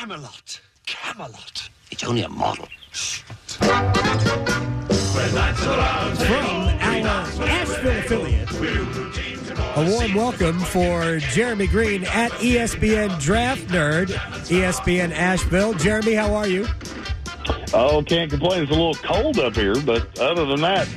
Camelot. Camelot. It's only a model. From our Asheville affiliate, a warm welcome for Jeremy Greene at ESPN Draft Nerd, ESPN Asheville. Jeremy, how are you? Oh, can't complain. It's a little cold up here, but other than that,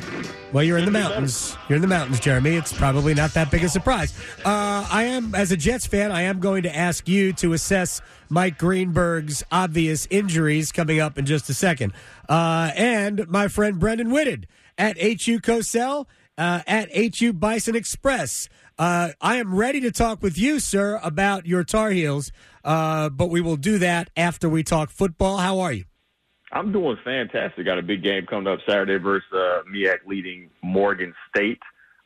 Well, you're in the mountains. You're in the mountains, Jeremy. It's probably not that big a surprise. Uh, I am, as a Jets fan, I am going to ask you to assess Mike Greenberg's obvious injuries coming up in just a second. Uh, and my friend Brenden Whitted at HU Cosell, uh, at HU Bison Express. Uh, I am ready to talk with you, sir, about your Tar Heels, uh, but we will do that after we talk football. How are you? I'm doing fantastic. Got a big game coming up Saturday versus uh, MEAC leading Morgan State.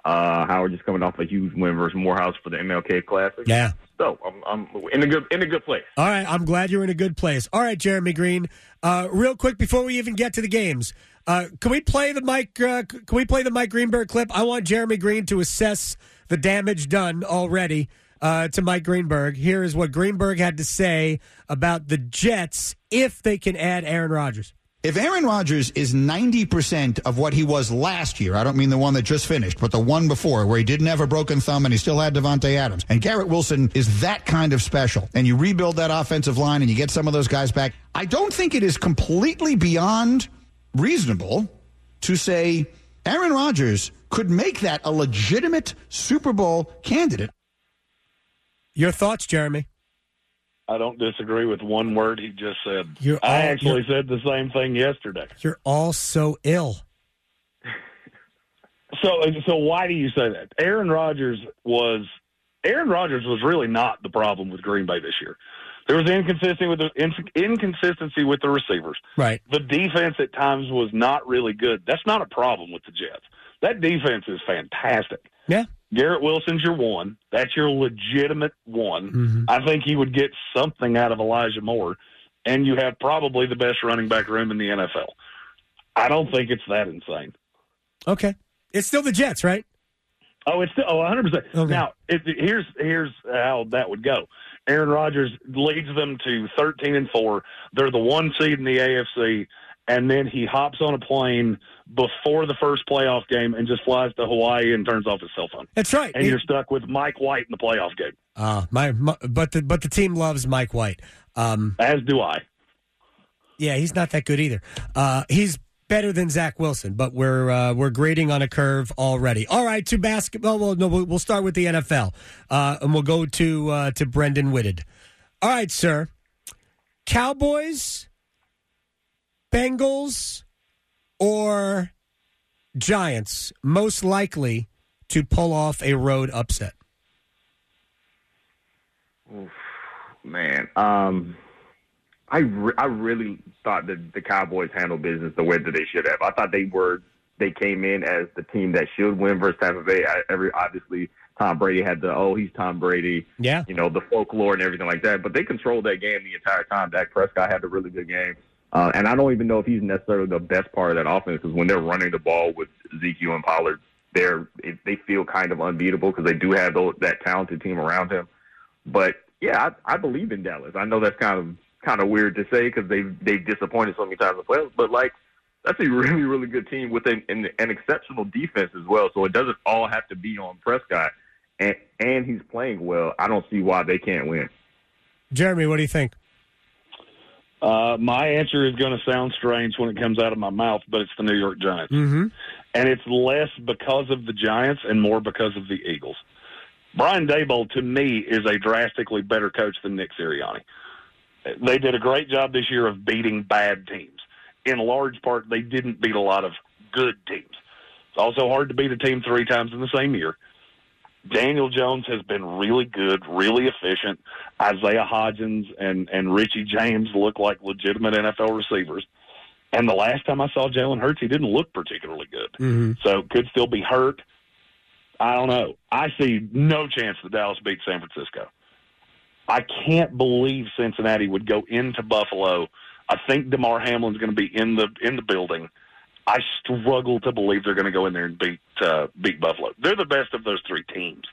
Uh, Howard just coming off a huge win versus Morehouse for the MLK Classic. Yeah. So I'm, I'm in a good in a good place. All right, I'm glad you're in a good place. All right, Jeremy Greene. Uh, real quick before we even get to the games, uh, can we play the Mike? Uh, can we play the Mike Greenberg clip? I want Jeremy Greene to assess the damage done already uh, to Mike Greenberg. Here is what Greenberg had to say about the Jets if they can add Aaron Rodgers. If Aaron Rodgers is 90% of what he was last year, I don't mean the one that just finished, but the one before where he didn't have a broken thumb and he still had Davante Adams, and Garrett Wilson is that kind of special, and you rebuild that offensive line and you get some of those guys back, I don't think it is completely beyond reasonable to say Aaron Rodgers could make that a legitimate Super Bowl candidate. Your thoughts, Jeremy? I don't disagree with one word he just said. You're I all- actually said the same thing yesterday. You're all so ill. So, so why do you say that? Aaron Rodgers was Aaron Rodgers was really not the problem with Green Bay this year. There was inconsistency with the inconsistency with the receivers. Right. The defense at times was not really good. That's not a problem with the Jets. That defense is fantastic. Yeah. Garrett Wilson's your one. That's your legitimate one. Mhm. I think he would get something out of Elijah Moore, and you have probably the best running back room in the NFL. I don't think it's that insane. Okay. It's still the Jets, right? Oh, it's still oh, 100. percent. Now, it, here's here's how that would go. Aaron Rodgers leads them to 13 and four. They're the one seed in the AFC, and then he hops on a plane before the first playoff game and just flies to Hawaii and turns off his cell phone. That's right. And you're stuck with Mike White in the playoff game. Uh, my, my but the but the team loves Mike White. Um, As do I. yeah, he's not that good either. Uh, he's better than Zach Wilson, but we're uh, we're grading on a curve already. All right, to basketball. Well, no, we'll we'll start with the NFL, uh, and we'll go to uh, to Brenden Whitted. All right, sir. Cowboys, Bengals, or Giants most likely to pull off a road upset. Man, um, I re- I really thought that the Cowboys handled business the way that they should have. I thought they were they came in as the team that should win versus Tampa Bay. I, every obviously Tom Brady had the oh he's Tom Brady, Yeah. you know the folklore and everything like that. But they controlled that game the entire time. Dak Prescott had a really good game, uh, and I don't even know if he's necessarily the best part of that offense because when they're running the ball with Ezekiel and Pollard, they're they feel kind of unbeatable because they do have those, that talented team around him. But yeah, I, I believe in Dallas. I know that's kind of kind of weird to say because they've they've disappointed so many times in the playoffs, but like that's a really really good team with an, an, an exceptional defense as well. So it doesn't all have to be on Prescott, and and he's playing well. I don't see why they can't win. Jeremy, what do you think? Uh, my answer is going to sound strange when it comes out of my mouth, but it's the New York Giants. Mm-hmm. and it's less because of the Giants and more because of the Eagles. Brian Daboll, to me, is a drastically better coach than Nick Sirianni. They did a great job this year of beating bad teams. In large part, they didn't beat a lot of good teams. It's also hard to beat a team three times in the same year. Daniel Jones has been really good, really efficient. Isaiah Hodgins and, and Richie James look like legitimate NFL receivers. And the last time I saw Jalen Hurts, he didn't look particularly good. Mm-hmm. So could still be hurt. I don't know. I see no chance that Dallas beats San Francisco. I can't believe Cincinnati would go into Buffalo. I think Damar Hamlin's going to be in the in the building. I struggle to believe they're going to go in there and beat uh, beat Buffalo. They're the best of those three teams,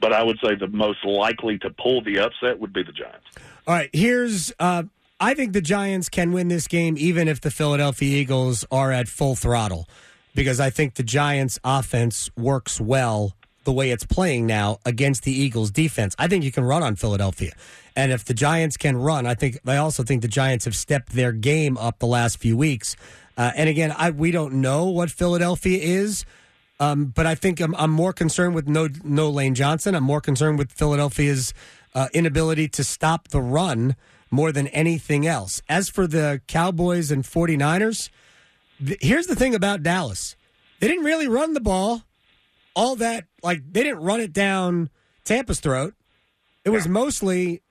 but I would say the most likely to pull the upset would be the Giants. All right, here's uh, I think the Giants can win this game even if the Philadelphia Eagles are at full throttle because I think the Giants offense works well the way it's playing now against the Eagles defense. I think you can run on Philadelphia. And if the Giants can run, I think I also think the Giants have stepped their game up the last few weeks. Uh, and again, I we don't know what Philadelphia is. Um, but I think I'm, I'm, more concerned with no no Lane Johnson. I'm more concerned with Philadelphia's uh, inability to stop the run more than anything else. As for the Cowboys and 49ers, th- here's the thing about Dallas. They didn't really run the ball all that, like, they didn't run it down Tampa's throat. It was mostly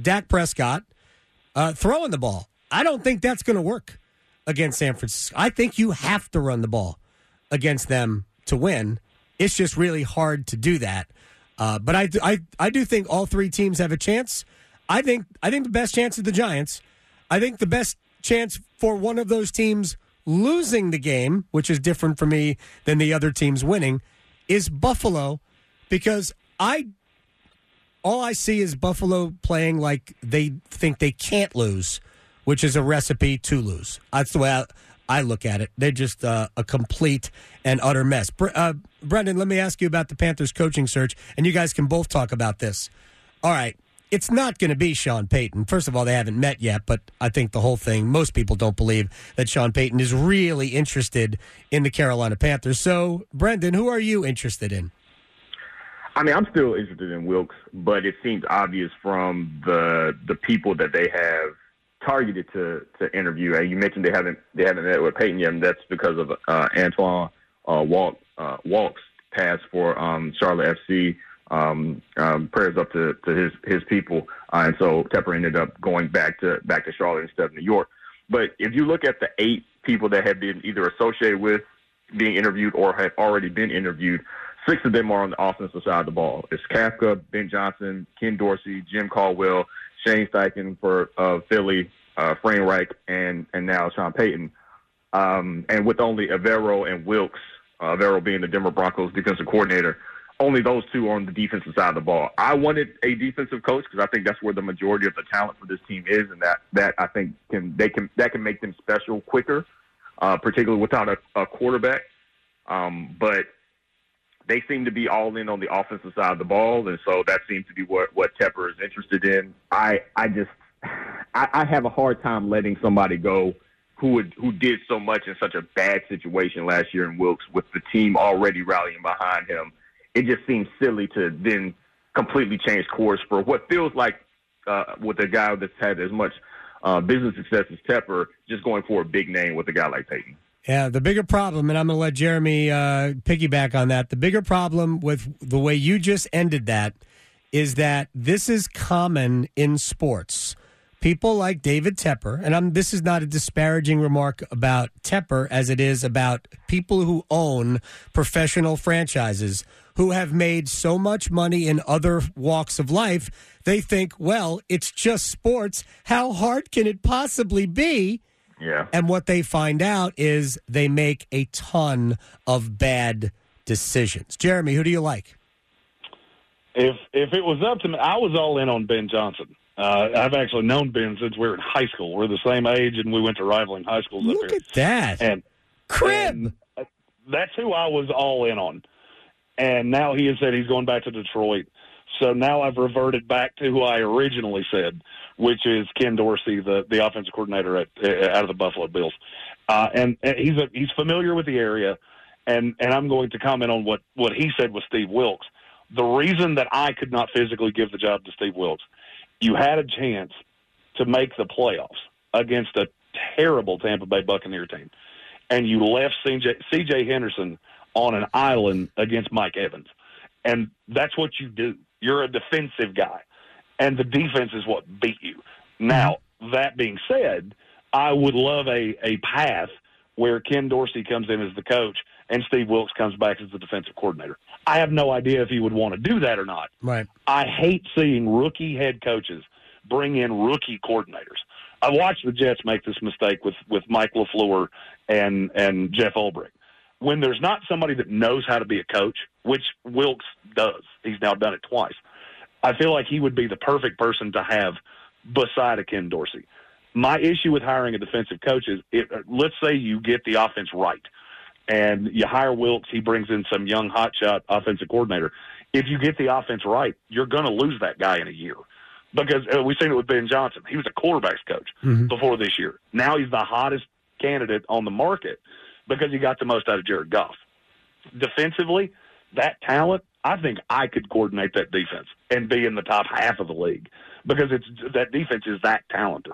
Dak Prescott uh, throwing the ball. I don't think that's going to work against San Francisco. I think you have to run the ball against them to win. It's just really hard to do that. Uh, but I, I, I do think all three teams have a chance. I think I think the best chance is the Giants. I think the best chance for one of those teams losing the game, which is different for me than the other teams winning, is Buffalo, because I all I see is Buffalo playing like they think they can't lose, which is a recipe to lose. That's the way I, I look at it. They're just uh, a complete and utter mess. Uh, Brenden, let me ask you about the Panthers coaching search, and you guys can both talk about this. All right. It's not going to be Sean Payton. First of all, they haven't met yet, but I think the whole thing, most people don't believe that Sean Payton is really interested in the Carolina Panthers. So, Brenden, who are you interested in? I mean, I'm still interested in Wilks, but it seems obvious from the the people that they have targeted to to interview. And you mentioned they haven't they haven't met with Peyton yet, and that's because of uh, Antoine uh, Walk uh, Walk's pass for um, Charlotte FC. Um, um, prayers up to, to his his people, uh, and so Tepper ended up going back to back to Charlotte instead of New York. But if you look at the eight people that have been either associated with being interviewed or have already been interviewed, six of them are on the offensive side of the ball. It's Kafka, Ben Johnson, Ken Dorsey, Jim Caldwell, Shane Steichen for uh, Philly, uh, Frank Reich, and and now Sean Payton. Um, and with only Evero and Wilks, uh, Evero being the Denver Broncos defensive coordinator, only those two on the defensive side of the ball. I wanted a defensive coach because I think that's where the majority of the talent for this team is, and that that I think can they can that can make them special quicker, uh, particularly without a, a quarterback. Um, but they seem to be all in on the offensive side of the ball, and so that seems to be what what Tepper is interested in. I I just I, I have a hard time letting somebody go who would who did so much in such a bad situation last year in Wilks with the team already rallying behind him. It just seems silly to then completely change course for what feels like uh, with a guy that's had as much uh, business success as Tepper, just going for a big name with a guy like Payton. Yeah, the bigger problem, and I'm going to let Jeremy uh, piggyback on that. The bigger problem with the way you just ended that is that this is common in sports. People like David Tepper, and I'm, this is not a disparaging remark about Tepper as it is about people who own professional franchises who have made so much money in other walks of life. They think, well, it's just sports. How hard can it possibly be? Yeah. And what they find out is they make a ton of bad decisions. Jeremy, who do you like? If if it was up to me, I was all in on Ben Johnson. Uh, I've actually known Ben since we were in high school. We're the same age, and we went to rivaling high schools Look up here. at that. And Crib. and that's who I was all in on. And now he has said he's going back to Detroit. So now I've reverted back to who I originally said, which is Ken Dorsey, the the offensive coordinator at out of the Buffalo Bills. Uh, and, and he's a, he's familiar with the area, and and I'm going to comment on what what he said with Steve Wilks. The reason that I could not physically give the job to Steve Wilks, you had a chance to make the playoffs against a terrible Tampa Bay Buccaneer team, and you left CJ, CJ Henderson on an island against Mike Evans, and that's what you do. You're a defensive guy, and the defense is what beat you. Now, that being said, I would love a, a path where Ken Dorsey comes in as the coach and Steve Wilks comes back as the defensive coordinator. I have no idea if he would want to do that or not. Right. I hate seeing rookie head coaches bring in rookie coordinators. I watched the Jets make this mistake with with Mike LaFleur and and Jeff Ulbrich. When there's not somebody that knows how to be a coach, which Wilks does, he's now done it twice. I feel like he would be the perfect person to have beside a Ken Dorsey. My issue with hiring a defensive coach is, it, let's say you get the offense right, and you hire Wilks. He brings in some young hotshot offensive coordinator. If you get the offense right, you're going to lose that guy in a year because uh, we've seen it with Ben Johnson. He was a quarterbacks coach before this year. Now he's the hottest candidate on the market because he got the most out of Jared Goff. Defensively, that talent, I think I could coordinate that defense and be in the top half of the league because it's that defense is that talented.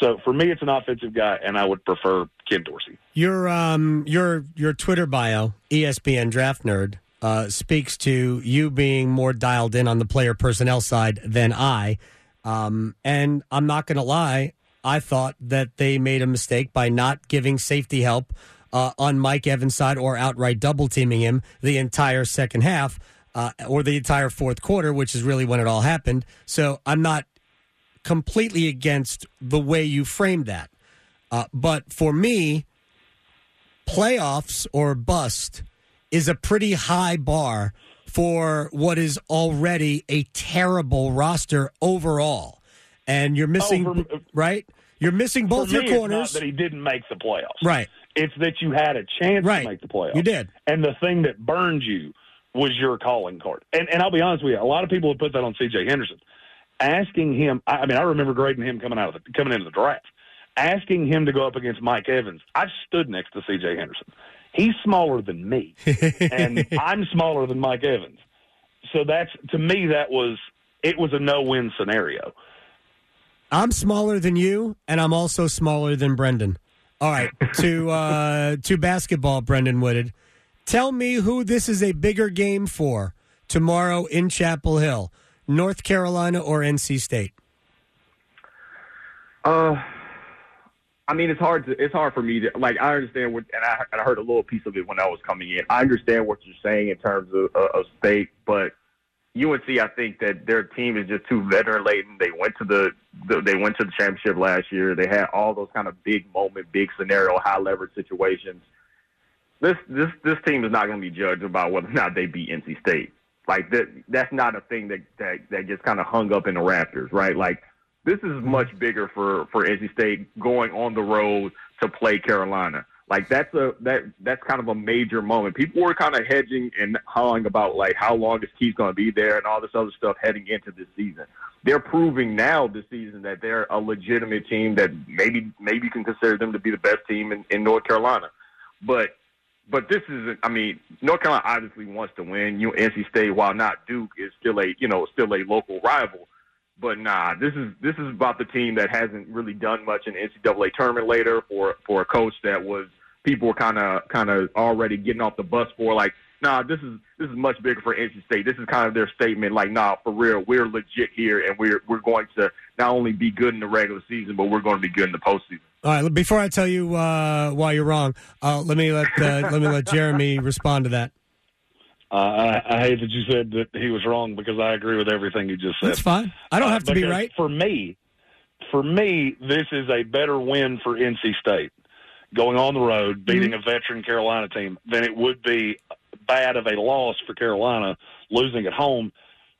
So for me, it's an offensive guy, and I would prefer Ken Dorsey. Your um your your Twitter bio, ESPN Draft Nerd, uh, speaks to you being more dialed in on the player personnel side than I. Um, and I'm not going to lie, I thought that they made a mistake by not giving safety help uh, on Mike Evans' side or outright double teaming him the entire second half uh, or the entire fourth quarter, which is really when it all happened. So I'm not completely against the way you framed that. Uh, but for me, playoffs or bust is a pretty high bar for what is already a terrible roster overall. And you're missing, Oh, for- right? You're missing both your corners. not that he didn't make the playoffs. Right. It's that you had a chance Right. to make the playoffs. You did. And the thing that burned you was your calling card. And and I'll be honest with you, a lot of people have put that on C.J. Henderson. Asking him, I mean, I remember grading him coming out of the, coming into the draft. Asking him to go up against Mike Evans, I stood next to C.J. Henderson. He's smaller than me, and I'm smaller than Mike Evans. So that's to me that was it was a no win scenario. I'm smaller than you, and I'm also smaller than Brenden. All right, to uh, to basketball, Brenden Whitted. Tell me who this is a bigger game for tomorrow in Chapel Hill, North Carolina or NC State. Uh, I mean, it's hard to it's hard for me to like. I understand what, and I, and I heard a little piece of it when I was coming in. I understand what you're saying in terms of, uh, of state, but UNC, I think that their team is just too veteran laden. They went to the, the they went to the championship last year. They had all those kind of big moment, big scenario, high leverage situations. This this this team is not going to be judged about whether or not they beat NC State. Like that that's not a thing that that that gets kind of hung up in the Raptors, right? Like this is mm-hmm. much bigger for for NC State going on the road to play Carolina. Like that's a that that's kind of a major moment. People were kind of hedging and hawing about like how long is Keith going to be there and all this other stuff heading into this season. They're proving now this season that they're a legitimate team that maybe maybe you can consider them to be the best team in, in North Carolina. But but this is I mean North Carolina obviously wants to win. You know, NC State while not Duke is still a you know still a local rival. But nah, this is this is about the team that hasn't really done much in the NCAA tournament later for for a coach that was people were kind of kind of already getting off the bus for like nah this is this is much bigger for NC State. This is kind of their statement like nah for real we're legit here and we're we're going to not only be good in the regular season but we're going to be good in the postseason. All right. Before I tell you uh, why you're wrong, uh, let me let uh, let me let Jeremy respond to that. Uh, I, I hate that you said that he was wrong because I agree with everything you just said. That's fine. I don't Uh, have to be right. For me, for me, this is a better win for NC State going on the road, beating Mm-hmm. a veteran Carolina team than it would be bad of a loss for Carolina losing at home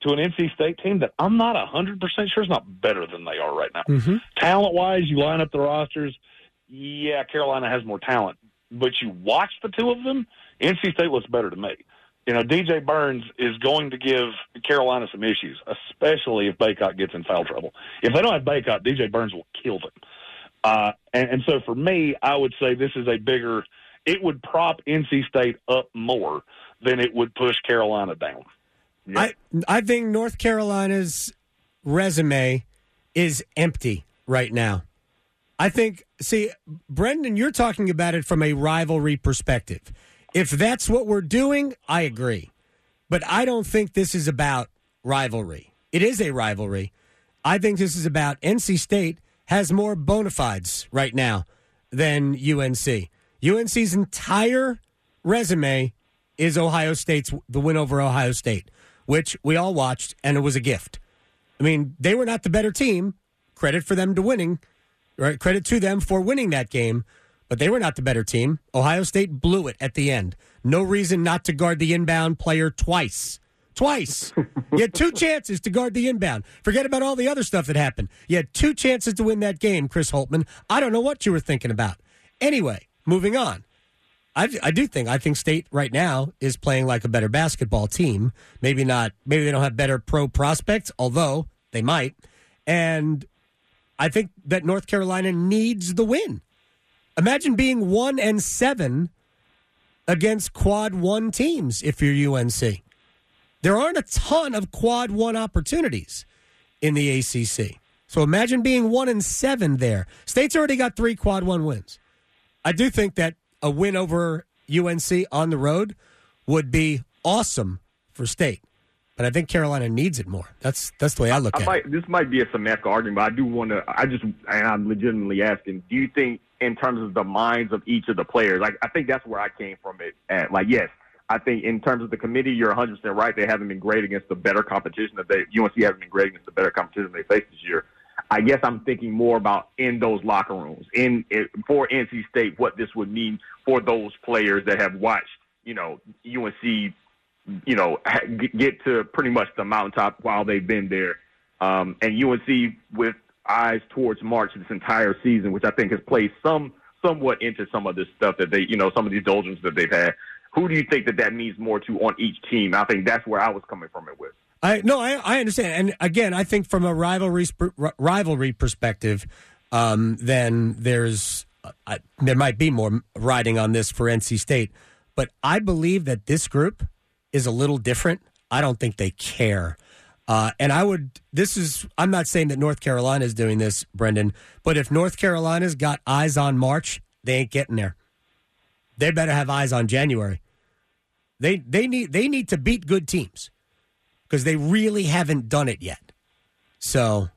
to an NC State team that I'm not 100% sure is not better than they are right now. Mm-hmm. Talent wise, you line up the rosters. Yeah, Carolina has more talent, but you watch the two of them. NC State looks better to me. You know, DJ Burns is going to give Carolina some issues, especially if Bacot gets in foul trouble. If they don't have Bacot, DJ Burns will kill them. Uh, and, and so for me, I would say this is a bigger. It would prop NC State up more than it would push Carolina down. I I think North Carolina's resume is empty right now. I think see Brenden you're talking about it from a rivalry perspective. If that's what we're doing, I agree. But I don't think this is about rivalry. It is a rivalry. I think this is about NC State has more bona fides right now than UNC. UNC's entire resume is Ohio State's the win over Ohio State, which we all watched, and it was a gift. I mean, they were not the better team. Credit for them to winning, right? Credit to them for winning that game, but they were not the better team. Ohio State blew it at the end. No reason not to guard the inbound player twice Twice. you had two chances to guard the inbound. Forget about all the other stuff that happened. You had two chances to win that game, Chris Holtmann. I don't know what you were thinking about. Anyway, moving on. I, I do think I think State right now is playing like a better basketball team. Maybe not. Maybe they don't have better pro prospects, although they might. And I think that North Carolina needs the win. Imagine being one and seven against quad one teams if you're UNC. There aren't a ton of quad one opportunities in the ACC. So imagine being one and seven there. State's already got three quad one wins. I do think that a win over UNC on the road would be awesome for State. But I think Carolina needs it more. That's that's the way I look I at might, it. This might be a semantic argument, but I do want to. I just, and I'm legitimately asking: Do you think, in terms of the minds of each of the players, like I think that's where I came from it. At like, yes, I think in terms of the committee, you're 100 percent right. They haven't been great against the better competition that they UNC hasn't been great against the better competition they faced this year. I guess I'm thinking more about in those locker rooms, in, in for NC State, what this would mean for those players that have watched, you know, UNC you know, get- to pretty much the mountaintop while they've been there. Um, and UNC with eyes towards March this entire season, which I think has played some somewhat into some of this stuff that they, you know, some of these indulgences that they've had. Who do you think that that means more to on each team? I think that's where I was coming from it with. I no, I, I understand, and again, I think from a rivalry rivalry perspective, um, then there's uh, I, there might be more riding on this for NC State, but I believe that this group is a little different. I don't think they care. Uh, and I would, this is, I'm not saying that North Carolina is doing this, Brenden, but if North Carolina's got eyes on March, they ain't getting there. They better have eyes on January. They, they, need, they need to beat good teams because they really haven't done it yet. So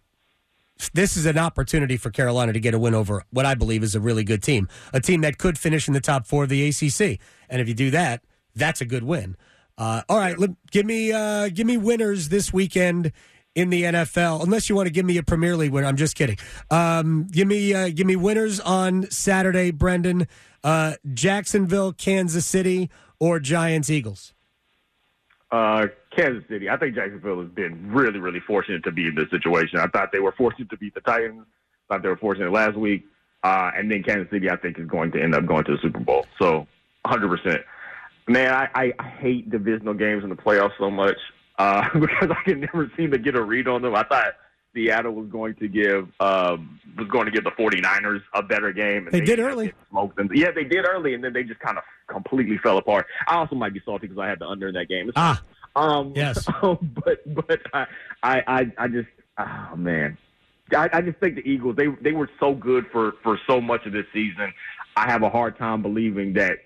this is an opportunity for Carolina to get a win over what I believe is a really good team, a team that could finish in the top four of the ACC. And if you do that, that's a good win. Uh, all right, let, give me uh, give me winners this weekend in the NFL. Unless you want to give me a Premier League winner, I'm just kidding. Um, give me uh, give me winners on Saturday, Brenden. Uh, Jacksonville, Kansas City, or Giants, Eagles. Kansas City. I think Jacksonville has been really, really fortunate to be in this situation. I thought they were fortunate to beat the Titans. I thought they were fortunate last week. Uh, and then Kansas City, I think, is going to end up going to the Super Bowl. So, 100%. Man, I, I, hate divisional games in the playoffs so much uh, because I can never seem to get a read on them. I thought Seattle was going to give um, was going to give the 49ers a better game. And They did early. Smoked them. Yeah, they did early, and then they just kind of completely fell apart. I also might be salty because I had the under in that game. It's Ah, um, Yes. but but I I I, just oh man, I, I just think the Eagles they they were so good for for so much of this season. I have a hard time believing that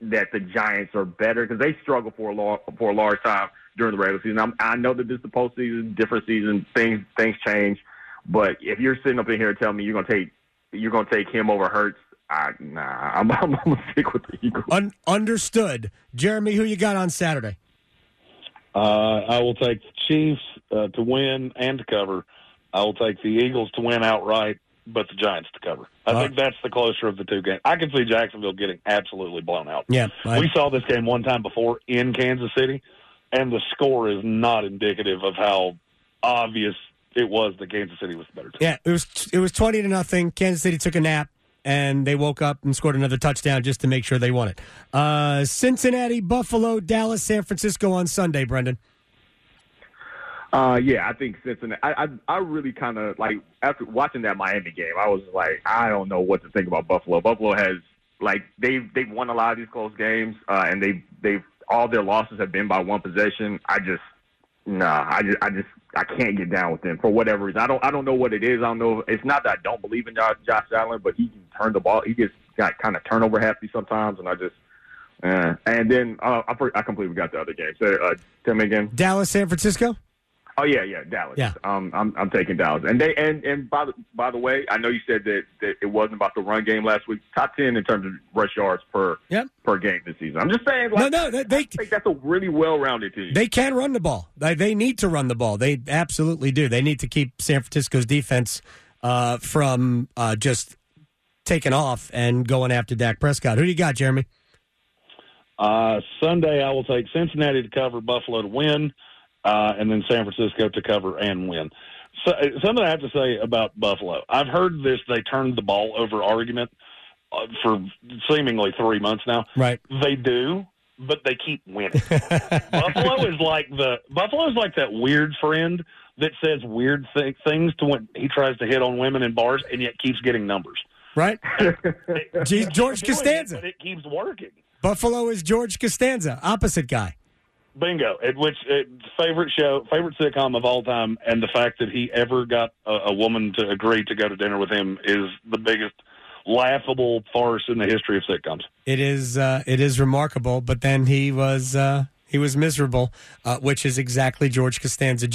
that the Giants are better because they struggle for a long, for a large time during the regular season. I'm, I know that this is the postseason, different season, things things change. But if you're sitting up in here and telling me you're gonna take you're gonna take him over Hurts, I, nah, I'm, I'm, I'm gonna stick with the Eagles. un- understood. Jeremy, who you got on Saturday? Uh, I will take the Chiefs uh, to win and to cover. I will take the Eagles to win outright, but the Giants to cover. I think that's the closer of the two games. I can see Jacksonville getting absolutely blown out. Yeah, I- we saw this game one time before in Kansas City, and the score is not indicative of how obvious it was that Kansas City was the better team. Yeah, it was it was twenty to nothing. Kansas City took a nap and they woke up and scored another touchdown just to make sure they won it. Uh, Cincinnati, Buffalo, Dallas, San Francisco on Sunday. Brenden. Uh, yeah, I think Cincinnati. I I, I really kind of like after watching that Miami game, I was like, I don't know what to think about Buffalo. Buffalo has like they've they've won a lot of these close games, uh, and they they've all their losses have been by one possession. I just nah, I just I just I can't get down with them for whatever reason. I don't I don't know what it is. I don't know. It's not that I don't believe in Josh, Josh Allen, but he can turn the ball. He gets got kind of turnover happy sometimes, and I just. Uh, and then uh, I, I completely forgot the other game. So uh, tell me again. Dallas, San Francisco. Oh yeah, yeah, Dallas. Yeah. Um, I'm I'm taking Dallas. And they and and by the by the way, I know you said that, that it wasn't about the run game last week. Top ten in terms of rush yards per Yep. per game this season. I'm just saying. No, Like, no, they they, I think that's a really well rounded team. they can run the ball. They, they need to run the ball. They absolutely do. They need to keep San Francisco's defense uh, from uh, just taking off and going after Dak Prescott. Who do you got, Jeremy? Uh, Sunday, I will take Cincinnati to cover, Buffalo to win. Uh, and then San Francisco to cover and win. So, something I have to say about Buffalo. I've heard this they turned the ball over argument uh, for seemingly three months now. Right. They do, but they keep winning. Buffalo is like the Buffalo is like that weird friend that says weird th- things to when he tries to hit on women in bars and yet keeps getting numbers. Right? George it, Costanza. but it keeps working. Buffalo is George Costanza, opposite guy. Bingo. It, which it, favorite show, favorite sitcom of all time, and the fact that he ever got a, a woman to agree to go to dinner with him is the biggest laughable farce in the history of sitcoms. It is uh, it is remarkable, but then he was uh, he was miserable, uh, which is exactly George Costanza.